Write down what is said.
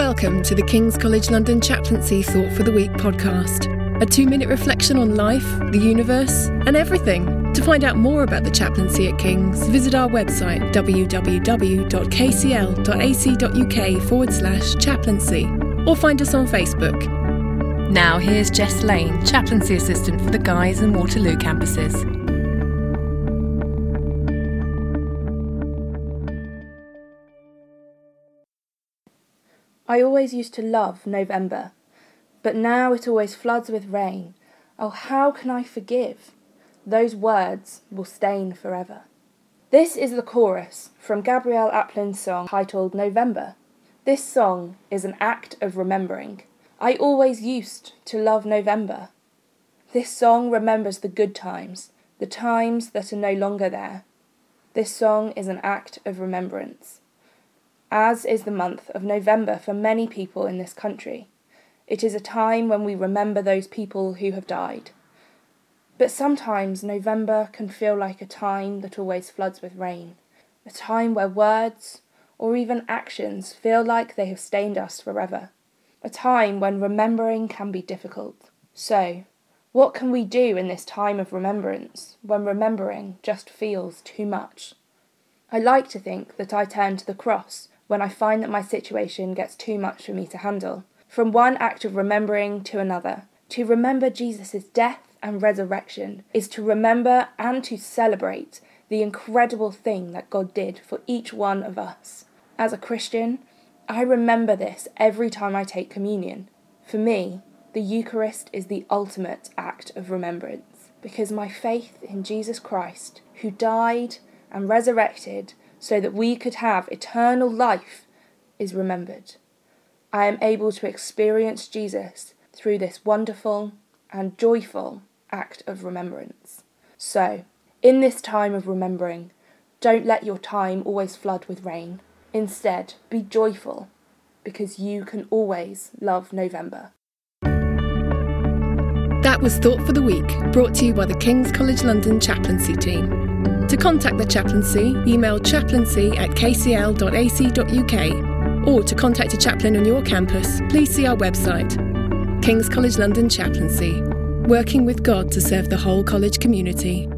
Welcome to the King's College London Chaplaincy Thought for the Week podcast, a two minute reflection on life, the universe, and everything. To find out more about the chaplaincy at King's, visit our website www.kcl.ac.uk forward slash chaplaincy or find us on Facebook. Now, here's Jess Lane, chaplaincy assistant for the Guy's and Waterloo campuses. I always used to love November, but now it always floods with rain. Oh, how can I forgive? Those words will stain forever. This is the chorus from Gabrielle Aplin's song titled November. This song is an act of remembering. I always used to love November. This song remembers the good times, the times that are no longer there. This song is an act of remembrance as is the month of November for many people in this country. It is a time when we remember those people who have died. But sometimes November can feel like a time that always floods with rain, a time where words or even actions feel like they have stained us forever, a time when remembering can be difficult. So, what can we do in this time of remembrance when remembering just feels too much? I like to think that I turn to the cross when I find that my situation gets too much for me to handle. From one act of remembering to another. To remember Jesus' death and resurrection is to remember and to celebrate the incredible thing that God did for each one of us. As a Christian, I remember this every time I take communion. For me, the Eucharist is the ultimate act of remembrance because my faith in Jesus Christ, who died and resurrected so that we could have eternal life is remembered. I am able to experience Jesus through this wonderful and joyful act of remembrance. So, in this time of remembering, don't let your time always flood with rain. Instead, be joyful because you can always love November. That was Thought for the Week, brought to you by the King's College London chaplaincy team. To contact the chaplaincy, email chaplaincy at kcl.ac.uk or to contact a chaplain on your campus, please see our website. King's College London Chaplaincy, working with God to serve the whole college community.